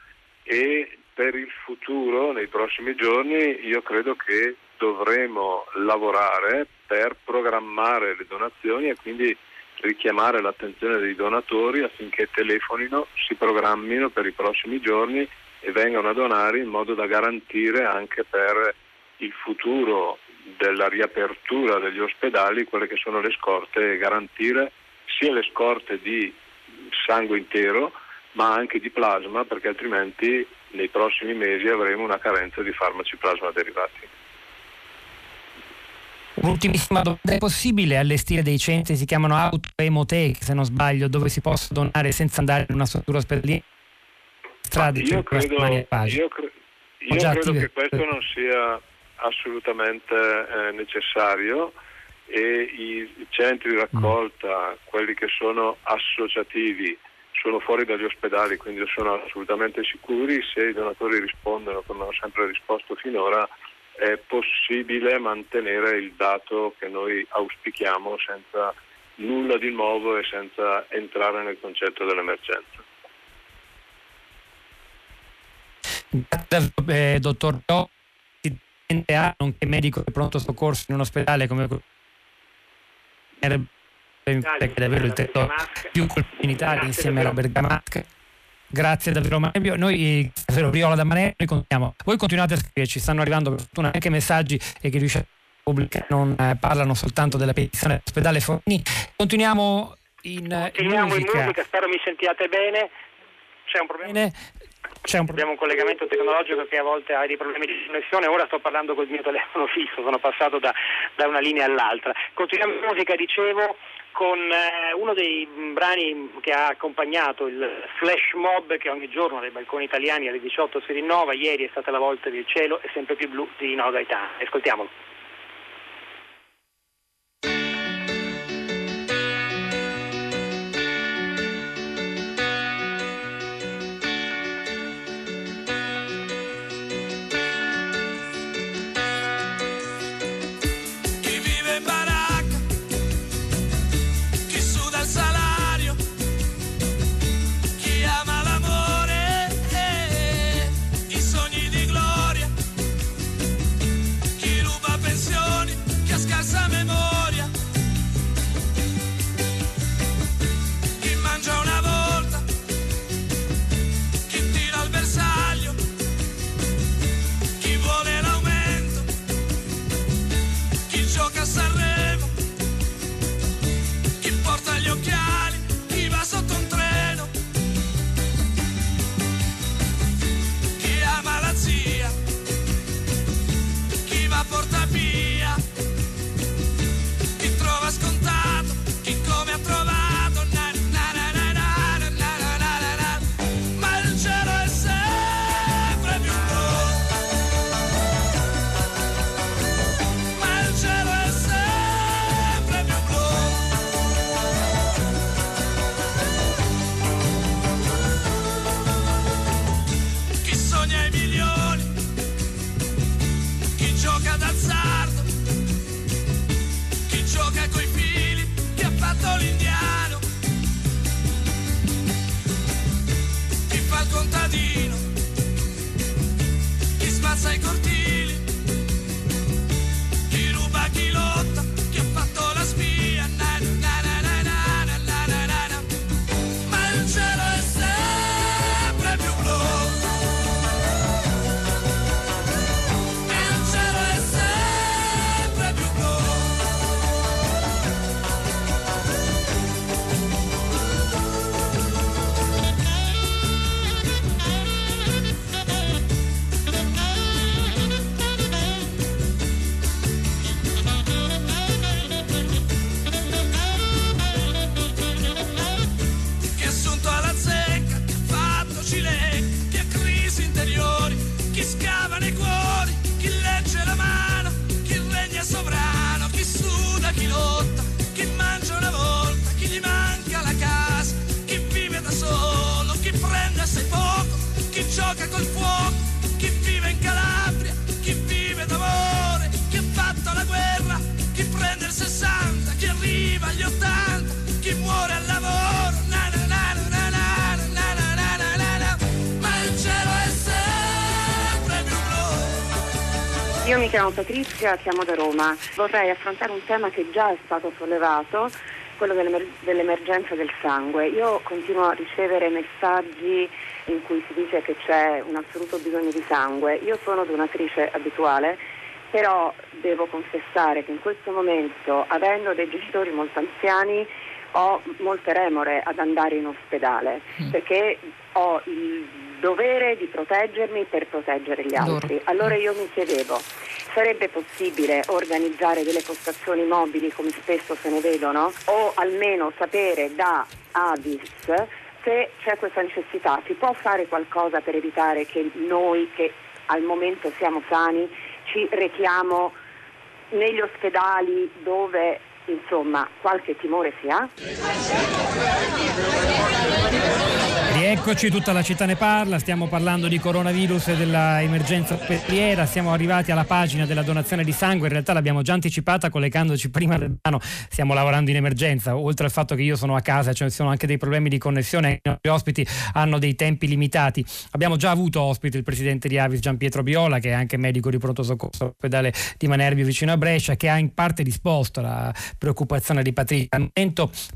[SPEAKER 8] e per il futuro, nei prossimi giorni, io credo che dovremo lavorare per programmare le donazioni e quindi richiamare l'attenzione dei donatori affinché telefonino, si programmino per i prossimi giorni e vengano a donare in modo da garantire anche per il futuro della riapertura degli ospedali quelle che sono le scorte e garantire sia le scorte di sangue intero ma anche di plasma perché altrimenti nei prossimi mesi avremo una carenza di farmaci plasma derivati.
[SPEAKER 4] Un'ultimissima domanda, è possibile allestire dei centri, si chiamano autoemoteche se non sbaglio, dove si possa donare senza andare in una struttura ospedaliera?
[SPEAKER 8] Strade, io credo, io cre- io credo che questo non sia assolutamente eh, necessario e i centri di raccolta, quelli che sono associativi, sono fuori dagli ospedali, quindi sono assolutamente sicuri, se i donatori rispondono come hanno sempre risposto finora, è possibile mantenere il dato che noi auspichiamo senza nulla di nuovo e senza entrare nel concetto dell'emergenza.
[SPEAKER 4] Grazie, eh, dottor Do, nonché medico di pronto soccorso in un ospedale come che è davvero il territorio più colpito in Italia insieme alla Bergamasca Grazie davvero Mario. Noi, davvero Briola da Manello, noi continuiamo. Voi continuate a scrivere, ci stanno arrivando per fortuna anche messaggi e che riuscite a pubblicare, non eh, parlano soltanto della petizione dell'ospedale Forni. Continuiamo in,
[SPEAKER 9] Continuiamo
[SPEAKER 4] in musica.
[SPEAKER 9] in musica, spero mi sentiate bene. C'è un problema?
[SPEAKER 4] Bene. C'è un
[SPEAKER 9] Abbiamo un collegamento tecnologico che a volte ha dei problemi di connessione, ora sto parlando col mio telefono fisso, sono passato da, da una linea all'altra. Continuiamo in musica, dicevo, con eh, uno dei brani che ha accompagnato il flash mob che ogni giorno dai balconi italiani alle 18 si rinnova, ieri è stata la volta del cielo è sempre più blu di Nino Gaetano. Ascoltiamolo.
[SPEAKER 10] Patrizia, chiamo da Roma. Vorrei affrontare un tema che già è stato sollevato, quello dell'emer- dell'emergenza del sangue. Io continuo a ricevere messaggi in cui si dice che c'è un assoluto bisogno di sangue. Io sono donatrice abituale, però devo confessare che in questo momento, avendo dei genitori molto anziani, ho molte remore ad andare in ospedale mm. perché ho il dovere di proteggermi per proteggere gli altri. Allora io mi chiedevo, sarebbe possibile organizzare delle postazioni mobili come spesso se ne vedono o almeno sapere da Avis se c'è questa necessità? Si può fare qualcosa per evitare che noi che al momento siamo sani ci rechiamo negli ospedali dove insomma qualche timore si ha?
[SPEAKER 4] Rieccoci, tutta la città ne parla, stiamo parlando di coronavirus e dell'emergenza ospedaliera, siamo arrivati alla pagina della donazione di sangue, in realtà l'abbiamo già anticipata collegandoci prima del piano, stiamo lavorando in emergenza, oltre al fatto che io sono a casa, cioè ci sono anche dei problemi di connessione, i nostri ospiti hanno dei tempi limitati. Abbiamo già avuto ospite il presidente di Avis Gian Pietro Biola, che è anche medico di pronto soccorso all'ospedale di Manerbio vicino a Brescia, che ha in parte risposto alla preoccupazione di Patrizia.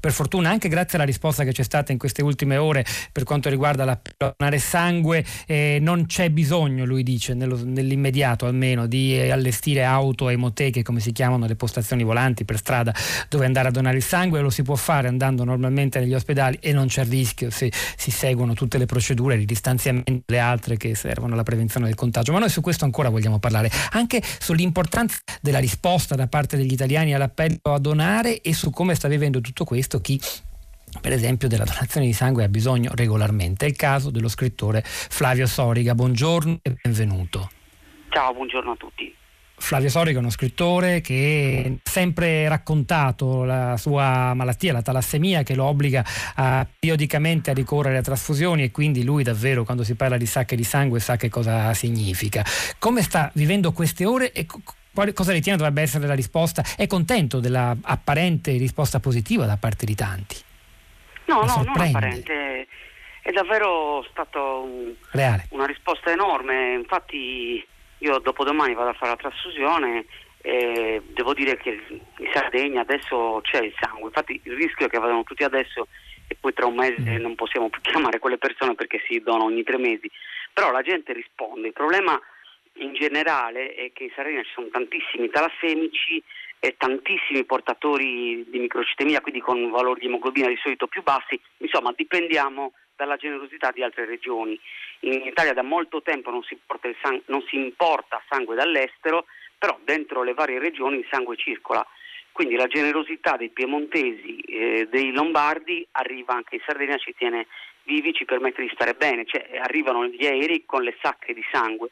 [SPEAKER 4] Per fortuna, anche grazie alla risposta che c'è stata in queste ultime ore per quanto quanto riguarda la donare sangue eh, non c'è bisogno, lui dice, nello, nell'immediato almeno, di eh, allestire auto, emoteche, come si chiamano le postazioni volanti per strada dove andare a donare il sangue, lo si può fare andando normalmente negli ospedali e non c'è rischio se si seguono tutte le procedure di distanziamento le altre che servono alla prevenzione del contagio. Ma noi su questo ancora vogliamo parlare, anche sull'importanza della risposta da parte degli italiani all'appello a donare e su come sta vivendo tutto questo chi per esempio della donazione di sangue ha bisogno regolarmente. È il caso dello scrittore Flavio Soriga. Buongiorno e benvenuto.
[SPEAKER 11] Ciao, buongiorno a tutti.
[SPEAKER 4] Flavio Soriga è uno scrittore che ha sempre raccontato la sua malattia, la talassemia, che lo obbliga a, periodicamente a ricorrere a trasfusioni e quindi lui davvero quando si parla di sacche di sangue sa che cosa significa. Come sta vivendo queste ore e cosa ritiene dovrebbe essere la risposta? È contento dell'apparente risposta positiva da parte di tanti?
[SPEAKER 11] No, no, non apparente. È davvero stato un, una risposta enorme. Infatti io dopodomani vado a fare la trasfusione e devo dire che in Sardegna adesso c'è il sangue. Infatti il rischio è che vadano tutti adesso e poi tra un mese mm. non possiamo più chiamare quelle persone perché si donano ogni tre mesi. Però la gente risponde. Il problema in generale è che in Sardegna ci sono tantissimi talassemici e tantissimi portatori di microcitemia, quindi con valori di emoglobina di solito più bassi, insomma dipendiamo dalla generosità di altre regioni. In Italia da molto tempo non si, sang- non si importa sangue dall'estero, però dentro le varie regioni il sangue circola. Quindi la generosità dei piemontesi eh, dei lombardi arriva anche in Sardegna, ci tiene vivi, ci permette di stare bene, cioè arrivano gli aerei con le sacche di sangue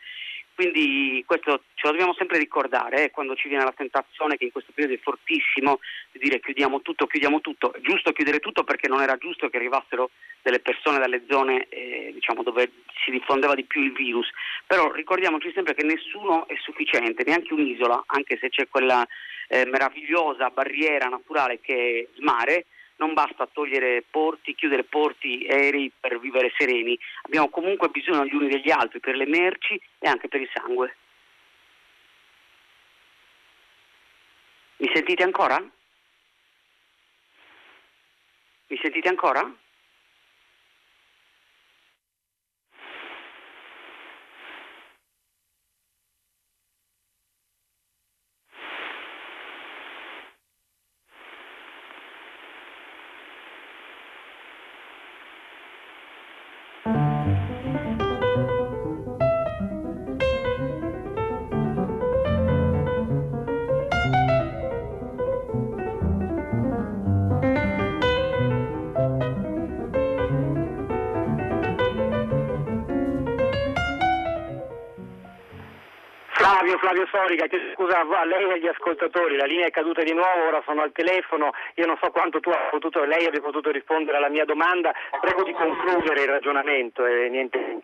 [SPEAKER 11] quindi questo ce lo dobbiamo sempre ricordare eh, quando ci viene la tentazione che in questo periodo è fortissimo di dire chiudiamo tutto, chiudiamo tutto. È giusto chiudere tutto perché non era giusto che arrivassero delle persone dalle zone eh, diciamo, dove si diffondeva di più il virus. Però ricordiamoci sempre che nessuno è sufficiente, neanche un'isola, anche se c'è quella eh, meravigliosa barriera naturale che è il mare, non basta togliere porti, chiudere porti aerei per vivere sereni, abbiamo comunque bisogno gli uni degli altri per le merci e anche per il sangue. Mi sentite ancora? Mi sentite ancora?
[SPEAKER 9] Flavio Sorica, scusa a lei e agli ascoltatori, la linea è caduta di nuovo, ora sono al telefono, io non so quanto tu hai potuto, lei abbia potuto rispondere alla mia domanda, prego di concludere il ragionamento e niente.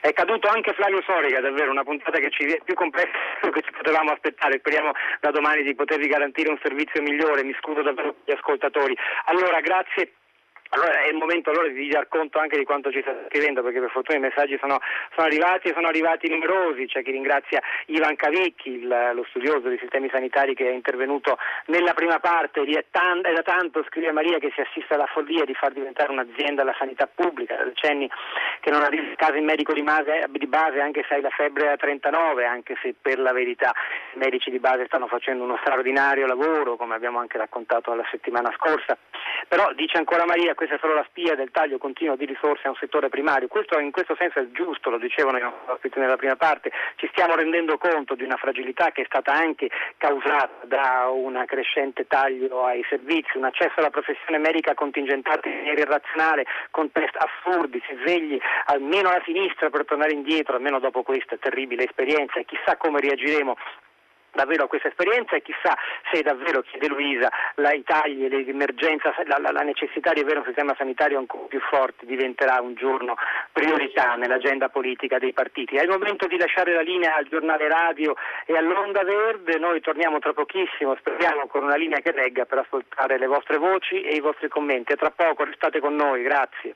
[SPEAKER 9] È caduto anche Flavio Sorica, davvero una puntata che ci è più complessa che ci potevamo aspettare. Speriamo da domani di potervi garantire un servizio migliore. Mi scuso davvero gli ascoltatori. Allora, grazie allora è il momento allora di dar conto anche di quanto ci sta scrivendo, perché per fortuna i messaggi sono, sono arrivati e sono arrivati numerosi. C'è chi ringrazia Ivan Cavicchi, il, lo studioso dei sistemi sanitari che è intervenuto nella prima parte. È, tan- è, da tanto, scrive Maria, che si assiste alla follia di far diventare un'azienda la sanità pubblica. Da decenni che non arriva caso in medico di base, di base, anche se hai la febbre a 39, anche se per la verità i medici di base stanno facendo uno straordinario lavoro, come abbiamo anche raccontato la settimana scorsa. Però dice ancora Maria, questa è solo la spia del taglio continuo di risorse a un settore primario. Questo in questo senso è giusto, lo dicevano i ospiti nella prima parte, ci stiamo rendendo conto di una fragilità che è stata anche causata da un crescente taglio ai servizi, un accesso alla professione medica contingentato in maniera irrazionale, con test assurdi, si svegli almeno la sinistra per tornare indietro, almeno dopo questa terribile esperienza e chissà come reagiremo davvero a questa esperienza e chissà se davvero, chiede Luisa, la, i l'emergenza, la, la, la, necessità di avere un sistema sanitario ancora più forte diventerà un giorno priorità nell'agenda politica dei partiti. È il momento di lasciare la linea al giornale radio e all'Onda Verde, noi torniamo tra pochissimo, speriamo con una linea che regga per ascoltare le vostre voci e i vostri commenti. A tra poco, restate con noi, grazie.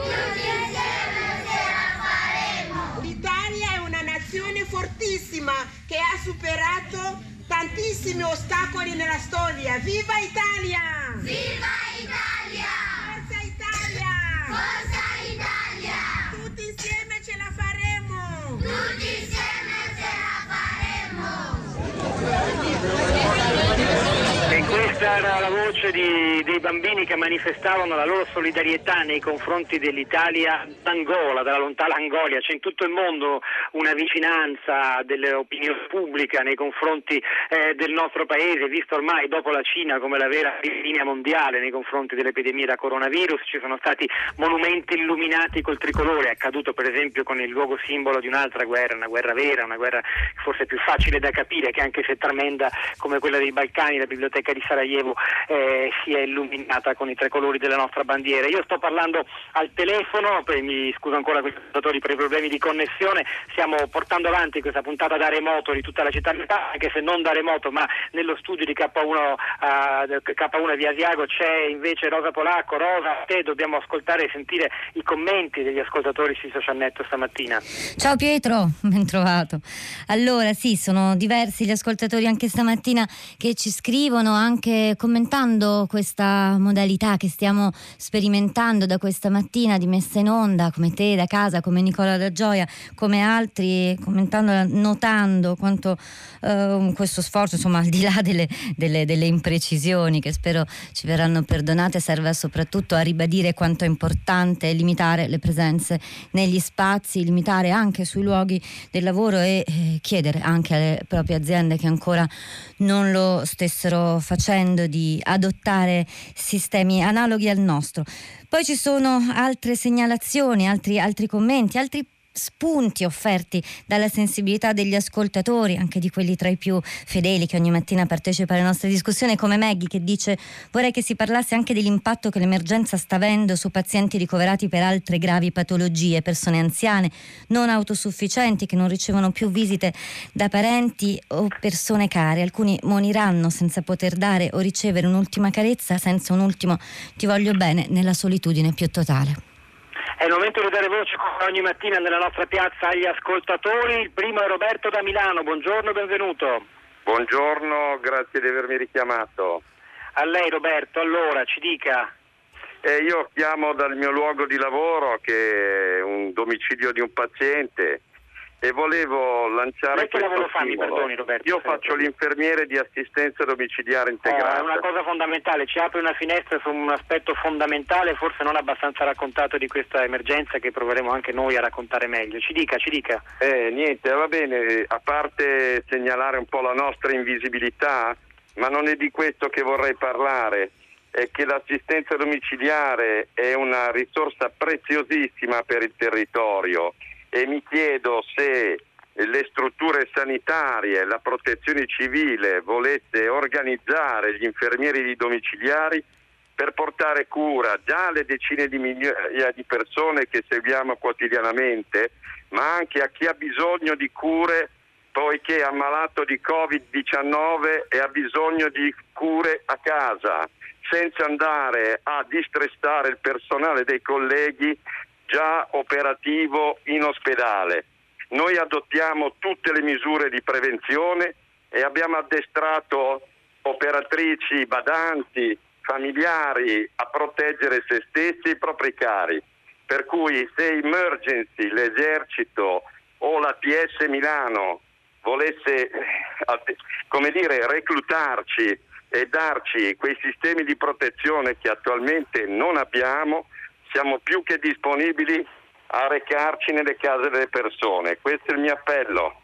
[SPEAKER 12] Tutti
[SPEAKER 13] insieme ce la faremo! L'Italia è una nazione fortissima che ha superato tantissimi ostacoli nella storia. Viva Italia!
[SPEAKER 12] Viva Italia!
[SPEAKER 13] Forza Italia!
[SPEAKER 12] Forza Italia!
[SPEAKER 13] Tutti insieme ce la faremo!
[SPEAKER 12] Tutti insieme ce la
[SPEAKER 9] faremo! Questa era la voce di, dei bambini che manifestavano la loro solidarietà nei confronti dell'Italia d'Angola, della lontana Angolia. C'è in tutto il mondo una vicinanza dell'opinione pubblica nei confronti eh, del nostro paese, visto ormai dopo la Cina come la vera linea mondiale nei confronti dell'epidemia da coronavirus. Ci sono stati monumenti illuminati col tricolore, è accaduto per esempio con il luogo simbolo di un'altra guerra, una guerra vera, una guerra forse più facile da capire, che anche se tremenda come quella dei Balcani, la biblioteca biblioteca di Sarajevo eh, sia illuminata con i tre colori della nostra bandiera. Io sto parlando al telefono, mi scuso ancora con i per i problemi di connessione, stiamo portando avanti questa puntata da remoto di tutta la città, anche se non da remoto, ma nello studio di K1, uh, K1 via Asiago c'è invece Rosa Polacco. Rosa, a te dobbiamo ascoltare e sentire i commenti degli ascoltatori sui social network stamattina.
[SPEAKER 14] Ciao Pietro, ben trovato. Allora sì, sono diversi gli ascoltatori anche stamattina che ci scrivono stanno anche commentando questa modalità che stiamo sperimentando da questa mattina di messa in onda, come te da casa, come Nicola da Gioia, come altri, commentando, notando quanto uh, questo sforzo, insomma, al di là delle, delle, delle imprecisioni che spero ci verranno perdonate, serve soprattutto a ribadire quanto è importante limitare le presenze negli spazi, limitare anche sui luoghi del lavoro e eh, chiedere anche alle proprie aziende che ancora non lo stessero facendo di adottare sistemi analoghi al nostro. Poi ci sono altre segnalazioni, altri, altri commenti, altri spunti offerti dalla sensibilità degli ascoltatori, anche di quelli tra i più fedeli che ogni mattina partecipa alle nostre discussioni, come Maggie che dice vorrei che si parlasse anche dell'impatto che l'emergenza sta avendo su pazienti ricoverati per altre gravi patologie, persone anziane, non autosufficienti che non ricevono più visite da parenti o persone care. Alcuni moriranno senza poter dare o ricevere un'ultima carezza, senza un ultimo ti voglio bene, nella solitudine più totale.
[SPEAKER 9] È il momento di dare voce come ogni mattina nella nostra piazza agli ascoltatori. Il primo è Roberto da Milano. Buongiorno e benvenuto.
[SPEAKER 15] Buongiorno, grazie di avermi richiamato.
[SPEAKER 9] A lei Roberto, allora ci dica.
[SPEAKER 15] Eh, io chiamo dal mio luogo di lavoro che è un domicilio di un paziente e volevo lanciare
[SPEAKER 9] che lavoro fa, mi perdoni Roberto?
[SPEAKER 15] Io faccio l'infermiere di assistenza domiciliare integrata.
[SPEAKER 9] Oh, è una cosa fondamentale, ci apre una finestra su un aspetto fondamentale, forse non abbastanza raccontato di questa emergenza che proveremo anche noi a raccontare meglio. Ci dica, ci dica.
[SPEAKER 15] Eh, niente, va bene, a parte segnalare un po' la nostra invisibilità, ma non è di questo che vorrei parlare è che l'assistenza domiciliare è una risorsa preziosissima per il territorio e mi chiedo se le strutture sanitarie, la protezione civile volesse organizzare gli infermieri di domiciliari per portare cura già alle decine di migliaia di persone che seguiamo quotidianamente, ma anche a chi ha bisogno di cure poiché è ammalato di Covid-19 e ha bisogno di cure a casa, senza andare a distressare il personale dei colleghi già operativo in ospedale. Noi adottiamo tutte le misure di prevenzione e abbiamo addestrato operatrici, badanti, familiari a proteggere se stessi e i propri cari. Per cui se Emergency, l'esercito o la PS Milano volesse come dire, reclutarci e darci quei sistemi di protezione che attualmente non abbiamo, siamo più che disponibili a recarci nelle case delle persone. Questo è il mio appello.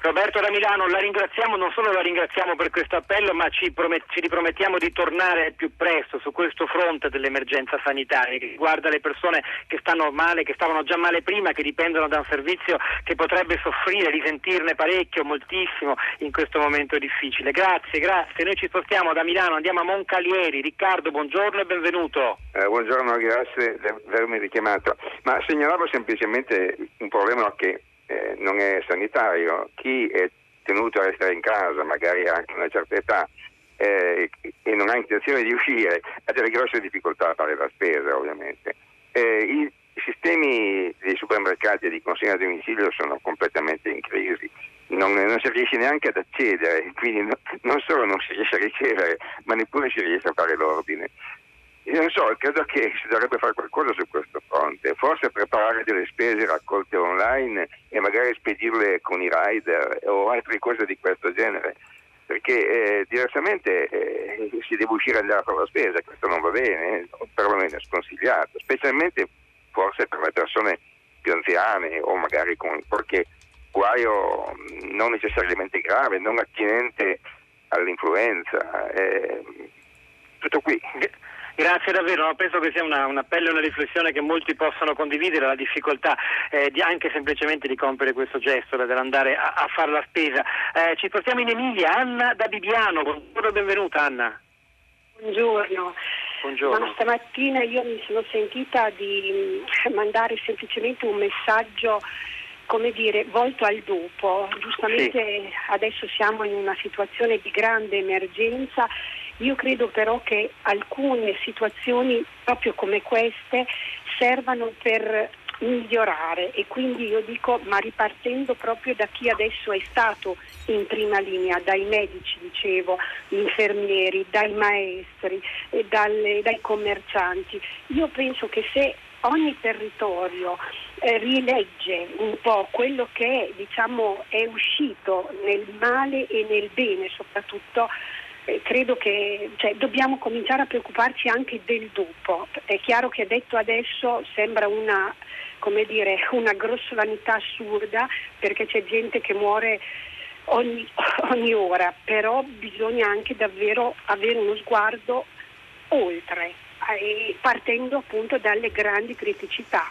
[SPEAKER 9] Roberto da Milano, la ringraziamo, non solo la ringraziamo per questo appello, ma ci, promet- ci ripromettiamo di tornare più presto su questo fronte dell'emergenza sanitaria che riguarda le persone che stanno male, che stavano già male prima, che dipendono da un servizio che potrebbe soffrire, risentirne parecchio, moltissimo in questo momento difficile. Grazie, grazie. Noi ci spostiamo da Milano, andiamo a Moncalieri. Riccardo, buongiorno e benvenuto.
[SPEAKER 16] Eh, buongiorno, grazie di avermi richiamato. Ma segnalavo semplicemente un problema che eh, non è sanitario, chi è tenuto a restare in casa, magari anche a una certa età, eh, e non ha intenzione di uscire, ha delle grosse difficoltà a fare la spesa ovviamente. Eh, i, sistemi dei supermercati e di consegna a domicilio sono completamente in crisi, non, non, si riesce neanche ad accedere, quindi no, non solo non si riesce a ricevere, ma neppure si riesce a fare l'ordine. Io non so, credo che si dovrebbe fare qualcosa su questo fronte, forse preparare delle spese raccolte online e magari spedirle con i rider o altre cose di questo genere, perché eh, diversamente eh, si deve uscire a andare a fare la spesa, questo non va bene, perlomeno è sconsigliato, specialmente forse per le persone più anziane o magari con qualche guaio non necessariamente grave, non attinente all'influenza. Eh, tutto qui.
[SPEAKER 9] Grazie davvero, no, penso che sia una, un appello e una riflessione che molti possono condividere, la difficoltà eh, di anche semplicemente di compiere questo gesto, dell'andare a, a fare la spesa. Eh, ci portiamo in Emilia, Anna da Bibiano, buongiorno e benvenuta Anna.
[SPEAKER 17] Buongiorno.
[SPEAKER 9] Buongiorno.
[SPEAKER 17] Ma stamattina io mi sono sentita di mm, mandare semplicemente un messaggio come dire, volto al dopo. Giustamente sì. adesso siamo in una situazione di grande emergenza io credo però che alcune situazioni proprio come queste servano per migliorare e quindi io dico ma ripartendo proprio da chi adesso è stato in prima linea, dai medici dicevo, infermieri, dai maestri, dalle, dai commercianti. Io penso che se ogni territorio eh, rilegge un po' quello che diciamo, è uscito nel male e nel bene soprattutto eh, credo che cioè, dobbiamo cominciare a preoccuparci anche del dopo. È chiaro che detto adesso sembra una, dire, una grossolanità assurda perché c'è gente che muore ogni, ogni ora, però bisogna anche davvero avere uno sguardo oltre, eh, partendo appunto dalle grandi criticità.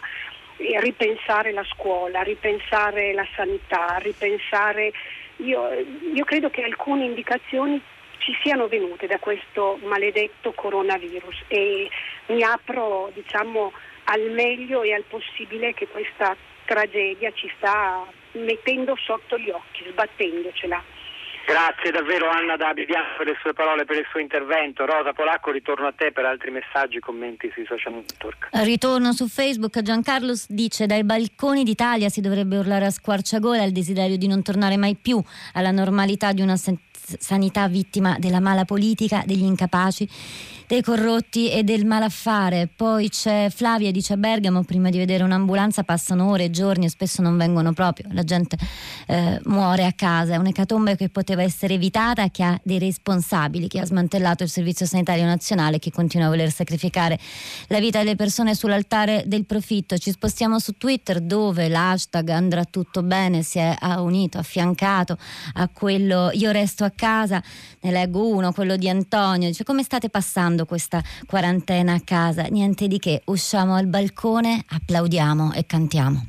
[SPEAKER 17] ripensare la scuola, ripensare la sanità, ripensare... Io, io credo che alcune indicazioni ci siano venute da questo maledetto coronavirus e mi apro diciamo, al meglio e al possibile che questa tragedia ci sta mettendo sotto gli occhi, sbattendocela.
[SPEAKER 9] Grazie davvero Anna da Bibiano per le sue parole, per il suo intervento. Rosa Polacco, ritorno a te per altri messaggi, commenti sui social network.
[SPEAKER 14] Ritorno su Facebook. Giancarlo dice dai balconi d'Italia si dovrebbe urlare a squarciagola il desiderio di non tornare mai più alla normalità di una sanità vittima della mala politica, degli incapaci dei corrotti e del malaffare. Poi c'è Flavia, dice a Bergamo, prima di vedere un'ambulanza passano ore giorni e spesso non vengono proprio, la gente eh, muore a casa, è un'ecatombe che poteva essere evitata, che ha dei responsabili, che ha smantellato il Servizio Sanitario Nazionale, che continua a voler sacrificare la vita delle persone sull'altare del profitto. Ci spostiamo su Twitter dove l'hashtag andrà tutto bene si è unito, affiancato a quello io resto a casa, ne leggo uno, quello di Antonio, dice come state passando? Passando questa quarantena a casa. Niente di che, usciamo al balcone, applaudiamo e cantiamo.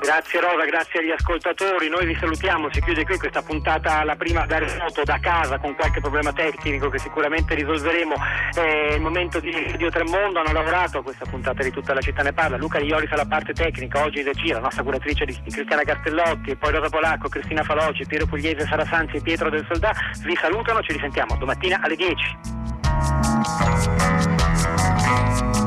[SPEAKER 9] Grazie Rosa, grazie agli ascoltatori. Noi vi salutiamo, si chiude qui questa puntata la prima da remoto da casa con qualche problema tecnico che sicuramente risolveremo. È il momento di Radio Tremondo, hanno lavorato a questa puntata di tutta la città ne parla. Luca Ioris alla parte tecnica, oggi regia, la nostra curatrice di Cristiana Castellotti, poi Rosa Polacco, Cristina Faloci, Piero Pugliese, Sara Sanzi e Pietro del Soldà. Vi salutano, ci risentiamo domattina alle 10. Thank you.